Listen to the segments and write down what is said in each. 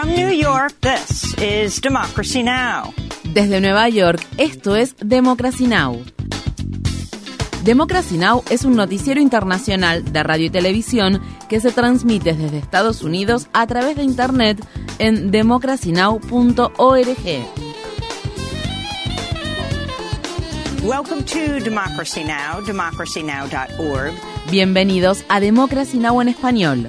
From New York, this is Democracy Now! Desde Nueva York, esto es Democracy Now! Democracy Now! es un noticiero internacional de radio y televisión que se transmite desde Estados Unidos a través de Internet en democracynow.org. Welcome to Democracy Now!, democracynow.org. Bienvenidos a Democracy Now! en español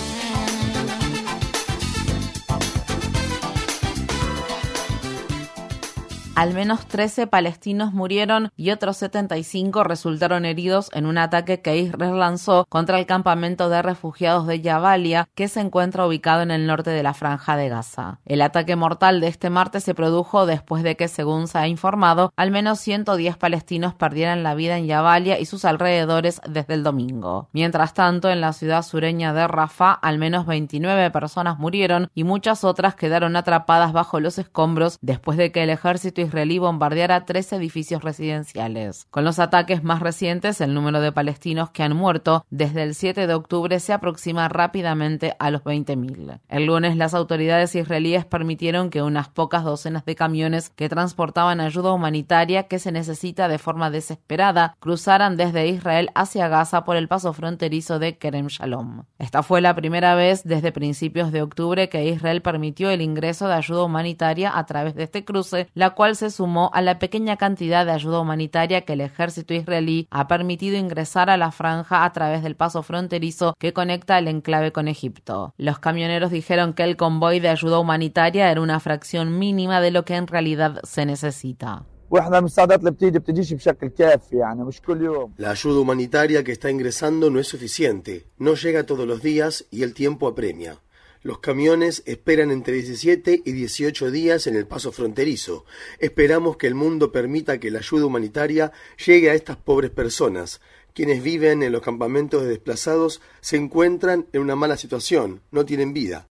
Al menos 13 palestinos murieron y otros 75 resultaron heridos en un ataque que Israel lanzó contra el campamento de refugiados de Jabalia, que se encuentra ubicado en el norte de la franja de Gaza. El ataque mortal de este martes se produjo después de que, según se ha informado, al menos 110 palestinos perdieran la vida en Jabalia y sus alrededores desde el domingo. Mientras tanto, en la ciudad sureña de Rafah, al menos 29 personas murieron y muchas otras quedaron atrapadas bajo los escombros después de que el ejército israelí bombardeara tres edificios residenciales. Con los ataques más recientes, el número de palestinos que han muerto desde el 7 de octubre se aproxima rápidamente a los 20.000. El lunes, las autoridades israelíes permitieron que unas pocas docenas de camiones que transportaban ayuda humanitaria que se necesita de forma desesperada cruzaran desde Israel hacia Gaza por el paso fronterizo de Kerem Shalom. Esta fue la primera vez desde principios de octubre que Israel permitió el ingreso de ayuda humanitaria a través de este cruce, la cual se sumó a la pequeña cantidad de ayuda humanitaria que el ejército israelí ha permitido ingresar a la franja a través del paso fronterizo que conecta el enclave con Egipto. Los camioneros dijeron que el convoy de ayuda humanitaria era una fracción mínima de lo que en realidad se necesita. La ayuda humanitaria que está ingresando no es suficiente, no llega todos los días y el tiempo apremia. Los camiones esperan entre 17 y 18 días en el paso fronterizo. Esperamos que el mundo permita que la ayuda humanitaria llegue a estas pobres personas. Quienes viven en los campamentos de desplazados se encuentran en una mala situación, no tienen vida.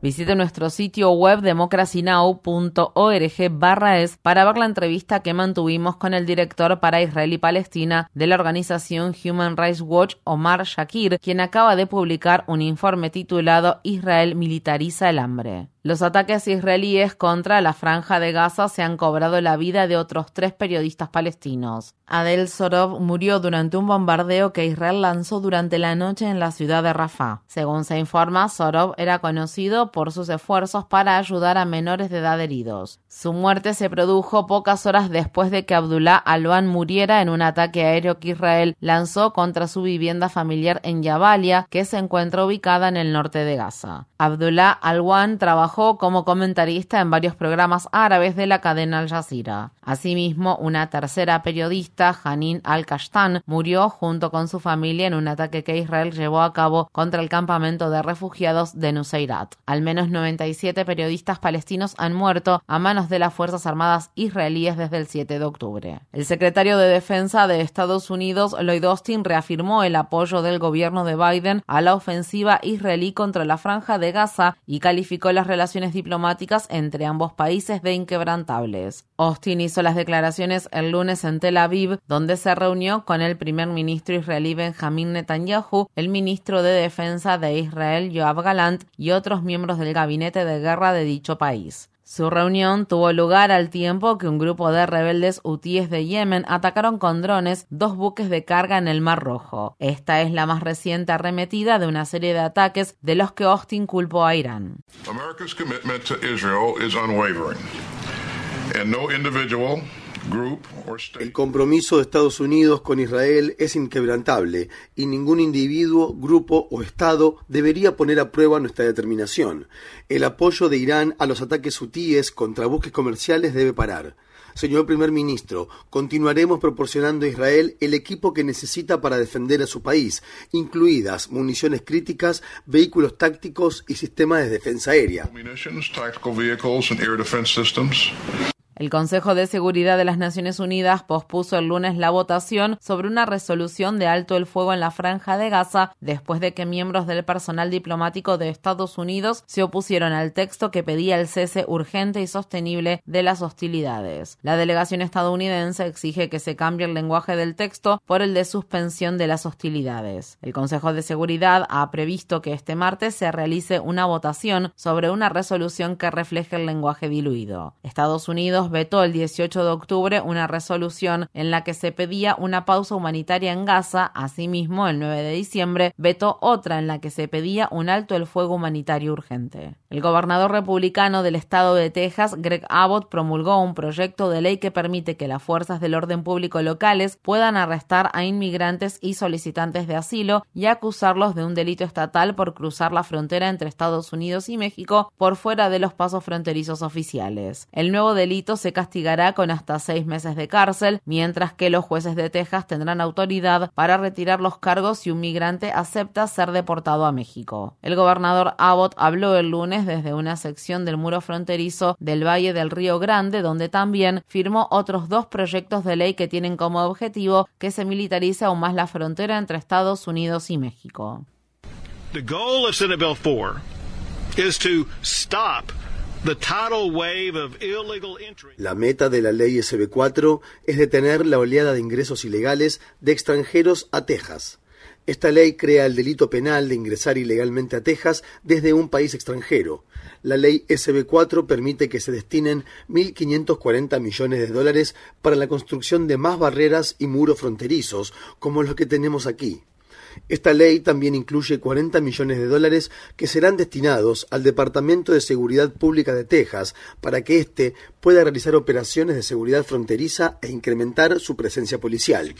Visite nuestro sitio web democracynow.org barra es para ver la entrevista que mantuvimos con el director para Israel y Palestina de la organización Human Rights Watch, Omar Shakir, quien acaba de publicar un informe titulado Israel militariza el hambre. Los ataques israelíes contra la franja de Gaza se han cobrado la vida de otros tres periodistas palestinos. Adel Sorov murió durante un bombardeo que Israel lanzó durante la noche en la ciudad de Rafah. Según se informa, Sorov era conocido por sus esfuerzos para ayudar a menores de edad heridos. Su muerte se produjo pocas horas después de que Abdullah Alwan muriera en un ataque aéreo que Israel lanzó contra su vivienda familiar en Jabalia, que se encuentra ubicada en el norte de Gaza. Abdullah Alwan trabajó como comentarista en varios programas árabes de la cadena Al Jazeera. Asimismo, una tercera periodista, Hanin Al-Kashtan, murió junto con su familia en un ataque que Israel llevó a cabo contra el campamento de refugiados de Nuseirat. Al menos 97 periodistas palestinos han muerto a manos de las Fuerzas Armadas israelíes desde el 7 de octubre. El secretario de Defensa de Estados Unidos, Lloyd Austin, reafirmó el apoyo del gobierno de Biden a la ofensiva israelí contra la franja de Gaza y calificó las relaciones diplomáticas entre ambos países de inquebrantables. Austin hizo las declaraciones el lunes en Tel Aviv, donde se reunió con el primer ministro israelí Benjamin Netanyahu, el ministro de Defensa de Israel Yoav Galant y otros miembros del gabinete de guerra de dicho país. Su reunión tuvo lugar al tiempo que un grupo de rebeldes hutíes de Yemen atacaron con drones dos buques de carga en el Mar Rojo. Esta es la más reciente arremetida de una serie de ataques de los que Austin culpó a Irán. El compromiso de Estados Unidos con Israel es inquebrantable y ningún individuo, grupo o Estado debería poner a prueba nuestra determinación. El apoyo de Irán a los ataques hutíes contra buques comerciales debe parar. Señor primer ministro, continuaremos proporcionando a Israel el equipo que necesita para defender a su país, incluidas municiones críticas, vehículos tácticos y sistemas de defensa aérea. El Consejo de Seguridad de las Naciones Unidas pospuso el lunes la votación sobre una resolución de alto el fuego en la franja de Gaza después de que miembros del personal diplomático de Estados Unidos se opusieron al texto que pedía el cese urgente y sostenible de las hostilidades. La delegación estadounidense exige que se cambie el lenguaje del texto por el de suspensión de las hostilidades. El Consejo de Seguridad ha previsto que este martes se realice una votación sobre una resolución que refleje el lenguaje diluido. Estados Unidos vetó el 18 de octubre una resolución en la que se pedía una pausa humanitaria en Gaza. Asimismo, el 9 de diciembre vetó otra en la que se pedía un alto el fuego humanitario urgente. El gobernador republicano del estado de Texas, Greg Abbott, promulgó un proyecto de ley que permite que las fuerzas del orden público locales puedan arrestar a inmigrantes y solicitantes de asilo y acusarlos de un delito estatal por cruzar la frontera entre Estados Unidos y México por fuera de los pasos fronterizos oficiales. El nuevo delito se castigará con hasta seis meses de cárcel, mientras que los jueces de Texas tendrán autoridad para retirar los cargos si un migrante acepta ser deportado a México. El gobernador Abbott habló el lunes desde una sección del muro fronterizo del Valle del Río Grande, donde también firmó otros dos proyectos de ley que tienen como objetivo que se militarice aún más la frontera entre Estados Unidos y México. The goal of Senate Bill 4 is to stop la meta de la ley SB4 es detener la oleada de ingresos ilegales de extranjeros a Texas. Esta ley crea el delito penal de ingresar ilegalmente a Texas desde un país extranjero. La ley SB4 permite que se destinen 1.540 millones de dólares para la construcción de más barreras y muros fronterizos, como los que tenemos aquí. Esta ley también incluye 40 millones de dólares que serán destinados al Departamento de Seguridad Pública de Texas para que éste pueda realizar operaciones de seguridad fronteriza e incrementar su presencia policial.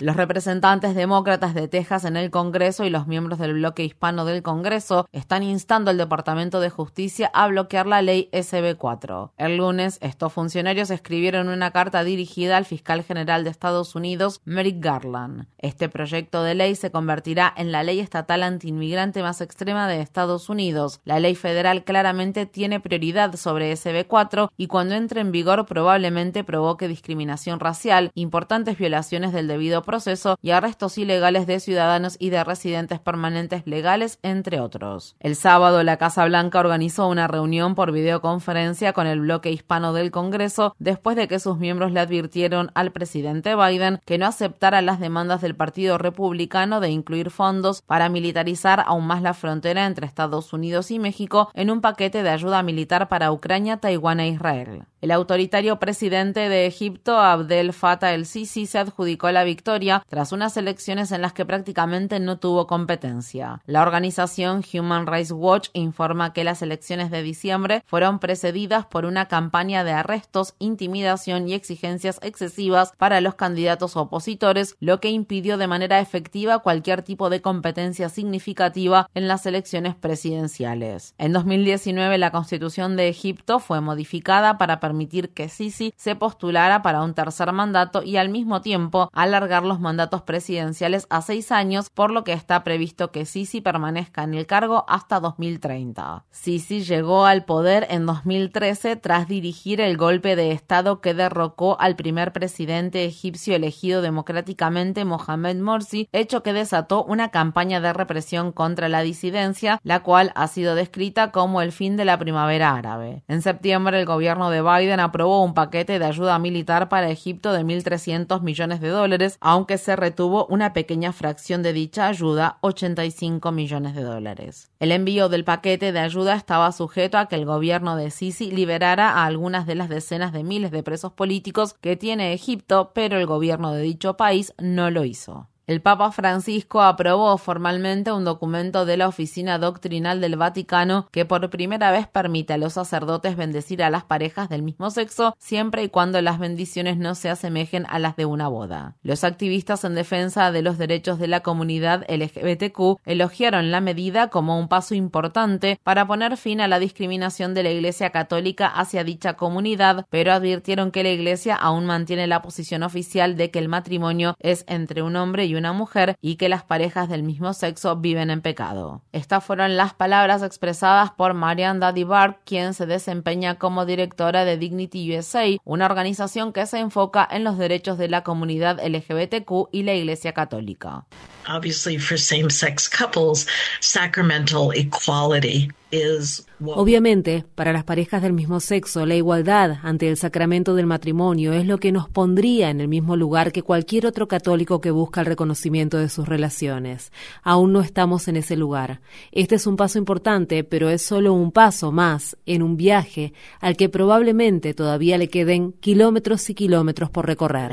Los representantes demócratas de Texas en el Congreso y los miembros del bloque hispano del Congreso están instando al Departamento de Justicia a bloquear la ley SB4. El lunes, estos funcionarios escribieron una carta dirigida al fiscal general de Estados Unidos, Merrick Garland. Este proyecto de ley se convertirá en la ley estatal antiinmigrante más extrema de Estados Unidos. La ley federal claramente tiene prioridad sobre SB4 y cuando entre en vigor probablemente provoque discriminación racial, importantes violaciones del debido proceso y arrestos ilegales de ciudadanos y de residentes permanentes legales, entre otros. El sábado, la Casa Blanca organizó una reunión por videoconferencia con el bloque hispano del Congreso después de que sus miembros le advirtieron al presidente Biden que no aceptara las demandas del Partido Republicano de incluir fondos para militarizar aún más la frontera entre Estados Unidos y México en un paquete de ayuda militar para Ucrania, Taiwán e Israel. El autoritario presidente de Egipto, Abdel Fattah el-Sisi, se adjudicó la victoria tras unas elecciones en las que prácticamente no tuvo competencia. La organización Human Rights Watch informa que las elecciones de diciembre fueron precedidas por una campaña de arrestos, intimidación y exigencias excesivas para los candidatos opositores, lo que impidió de manera efectiva cualquier tipo de competencia significativa en las elecciones presidenciales. En 2019, la constitución de Egipto fue modificada para permitir que Sisi se postulara para un tercer mandato y al mismo tiempo alargar los mandatos presidenciales a seis años, por lo que está previsto que Sisi permanezca en el cargo hasta 2030. Sisi llegó al poder en 2013 tras dirigir el golpe de Estado que derrocó al primer presidente egipcio elegido democráticamente Mohamed Morsi, hecho que desató una campaña de represión contra la disidencia, la cual ha sido descrita como el fin de la primavera árabe. En septiembre, el gobierno de aprobó un paquete de ayuda militar para Egipto de 1.300 millones de dólares, aunque se retuvo una pequeña fracción de dicha ayuda, 85 millones de dólares. El envío del paquete de ayuda estaba sujeto a que el gobierno de Sisi liberara a algunas de las decenas de miles de presos políticos que tiene Egipto, pero el gobierno de dicho país no lo hizo. El Papa Francisco aprobó formalmente un documento de la Oficina Doctrinal del Vaticano que por primera vez permite a los sacerdotes bendecir a las parejas del mismo sexo siempre y cuando las bendiciones no se asemejen a las de una boda. Los activistas en defensa de los derechos de la comunidad LGBTQ elogiaron la medida como un paso importante para poner fin a la discriminación de la Iglesia Católica hacia dicha comunidad, pero advirtieron que la Iglesia aún mantiene la posición oficial de que el matrimonio es entre un hombre y una mujer y que las parejas del mismo sexo viven en pecado. Estas fueron las palabras expresadas por Marianne Daddy quien se desempeña como directora de Dignity USA, una organización que se enfoca en los derechos de la comunidad LGBTQ y la Iglesia Católica. Obviously, for same sex couples, sacramental equality Obviamente, para las parejas del mismo sexo, la igualdad ante el sacramento del matrimonio es lo que nos pondría en el mismo lugar que cualquier otro católico que busca el reconocimiento de sus relaciones. Aún no estamos en ese lugar. Este es un paso importante, pero es solo un paso más en un viaje al que probablemente todavía le queden kilómetros y kilómetros por recorrer.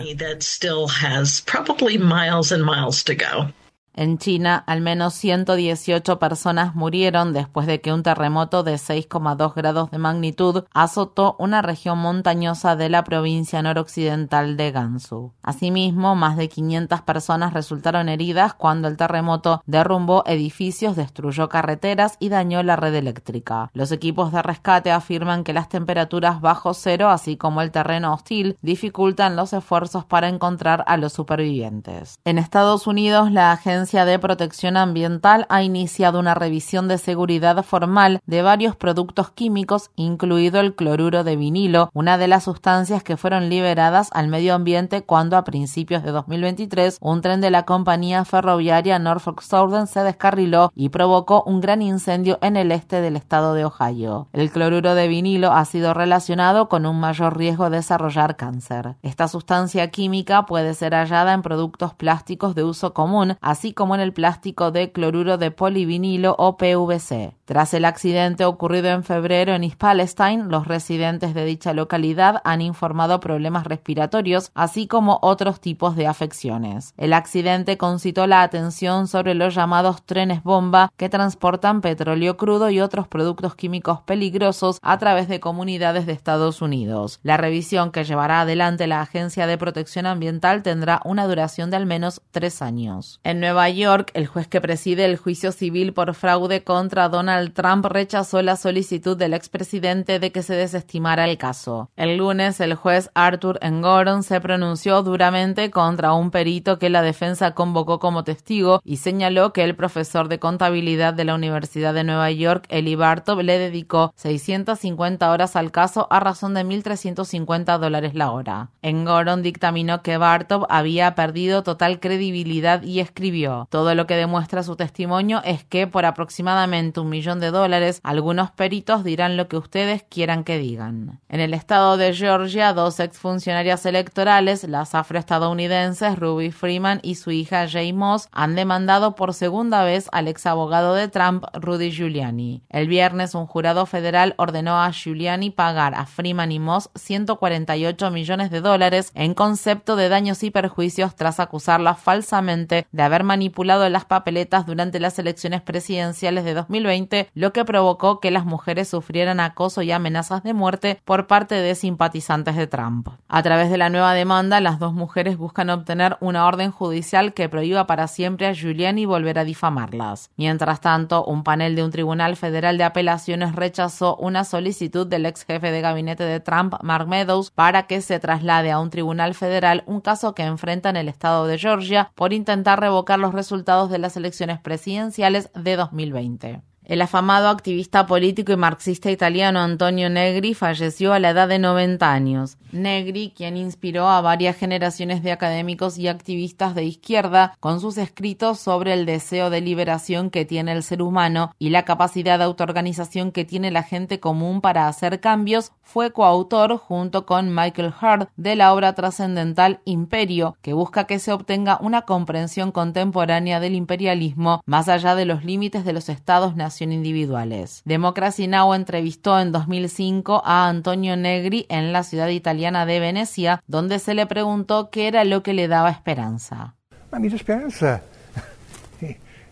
En China, al menos 118 personas murieron después de que un terremoto de 6,2 grados de magnitud azotó una región montañosa de la provincia noroccidental de Gansu. Asimismo, más de 500 personas resultaron heridas cuando el terremoto derrumbó edificios, destruyó carreteras y dañó la red eléctrica. Los equipos de rescate afirman que las temperaturas bajo cero, así como el terreno hostil, dificultan los esfuerzos para encontrar a los supervivientes. En Estados Unidos, la agencia de Protección Ambiental ha iniciado una revisión de seguridad formal de varios productos químicos, incluido el cloruro de vinilo, una de las sustancias que fueron liberadas al medio ambiente cuando a principios de 2023 un tren de la compañía ferroviaria Norfolk Southern se descarriló y provocó un gran incendio en el este del estado de Ohio. El cloruro de vinilo ha sido relacionado con un mayor riesgo de desarrollar cáncer. Esta sustancia química puede ser hallada en productos plásticos de uso común, así como en el plástico de cloruro de polivinilo o PVC. Tras el accidente ocurrido en febrero en East Palestine, los residentes de dicha localidad han informado problemas respiratorios, así como otros tipos de afecciones. El accidente concitó la atención sobre los llamados trenes bomba que transportan petróleo crudo y otros productos químicos peligrosos a través de comunidades de Estados Unidos. La revisión que llevará adelante la Agencia de Protección Ambiental tendrá una duración de al menos tres años. En Nueva York, el juez que preside el juicio civil por fraude contra Donald Trump rechazó la solicitud del expresidente de que se desestimara el caso. El lunes, el juez Arthur Engoron se pronunció duramente contra un perito que la defensa convocó como testigo y señaló que el profesor de contabilidad de la Universidad de Nueva York, Eli Bartov, le dedicó 650 horas al caso a razón de 1.350 dólares la hora. Engoron dictaminó que Bartov había perdido total credibilidad y escribió todo lo que demuestra su testimonio es que por aproximadamente un millón de dólares algunos peritos dirán lo que ustedes quieran que digan. En el estado de Georgia, dos exfuncionarias electorales, las afroestadounidenses Ruby Freeman y su hija Jay Moss, han demandado por segunda vez al ex abogado de Trump, Rudy Giuliani. El viernes, un jurado federal ordenó a Giuliani pagar a Freeman y Moss 148 millones de dólares en concepto de daños y perjuicios tras acusarlas falsamente de haber manipulado manipulado las papeletas durante las elecciones presidenciales de 2020, lo que provocó que las mujeres sufrieran acoso y amenazas de muerte por parte de simpatizantes de Trump. A través de la nueva demanda, las dos mujeres buscan obtener una orden judicial que prohíba para siempre a Giuliani volver a difamarlas. Mientras tanto, un panel de un tribunal federal de apelaciones rechazó una solicitud del ex jefe de gabinete de Trump, Mark Meadows, para que se traslade a un tribunal federal un caso que enfrenta en el estado de Georgia por intentar revocar los resultados de las elecciones presidenciales de 2020. El afamado activista político y marxista italiano Antonio Negri falleció a la edad de 90 años. Negri, quien inspiró a varias generaciones de académicos y activistas de izquierda con sus escritos sobre el deseo de liberación que tiene el ser humano y la capacidad de autoorganización que tiene la gente común para hacer cambios, fue coautor junto con Michael Hart de la obra trascendental Imperio, que busca que se obtenga una comprensión contemporánea del imperialismo más allá de los límites de los estados nacionales individuales. Democracy Now! entrevistó en 2005 a Antonio Negri en la ciudad italiana de Venecia, donde se le preguntó qué era lo que le daba esperanza. Ma mi da speranza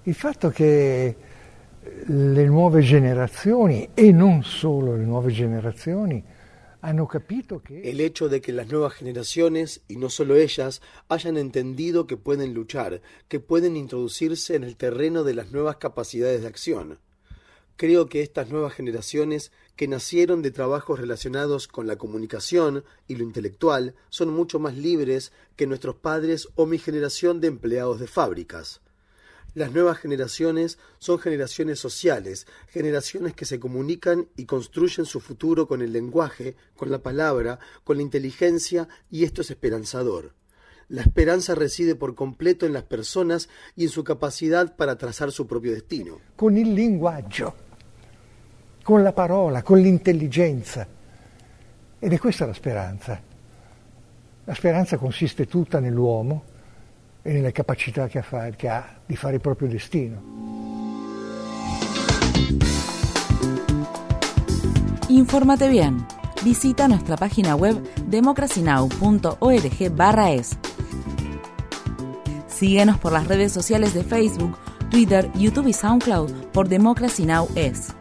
il fatto che le nuove generazioni, e non solo le nuove generazioni, el hecho de que las nuevas generaciones, y no solo ellas, hayan entendido que pueden luchar, que pueden introducirse en el terreno de las nuevas capacidades de acción. Creo que estas nuevas generaciones que nacieron de trabajos relacionados con la comunicación y lo intelectual son mucho más libres que nuestros padres o mi generación de empleados de fábricas. Las nuevas generaciones son generaciones sociales, generaciones que se comunican y construyen su futuro con el lenguaje, con la palabra, con la inteligencia, y esto es esperanzador. La esperanza reside por completo en las personas y en su capacidad para trazar su propio destino. Con il linguaggio, con la parola, con l'intelligenza. Ed è questa la speranza. La speranza consiste tutta nell'uomo e nelle capacità che ha, che ha di fare il proprio destino. Infórmate bien. Visita nuestra página web democracynow.org/es. Síguenos por las redes sociales de Facebook, Twitter, YouTube y SoundCloud por Democracy Now! es.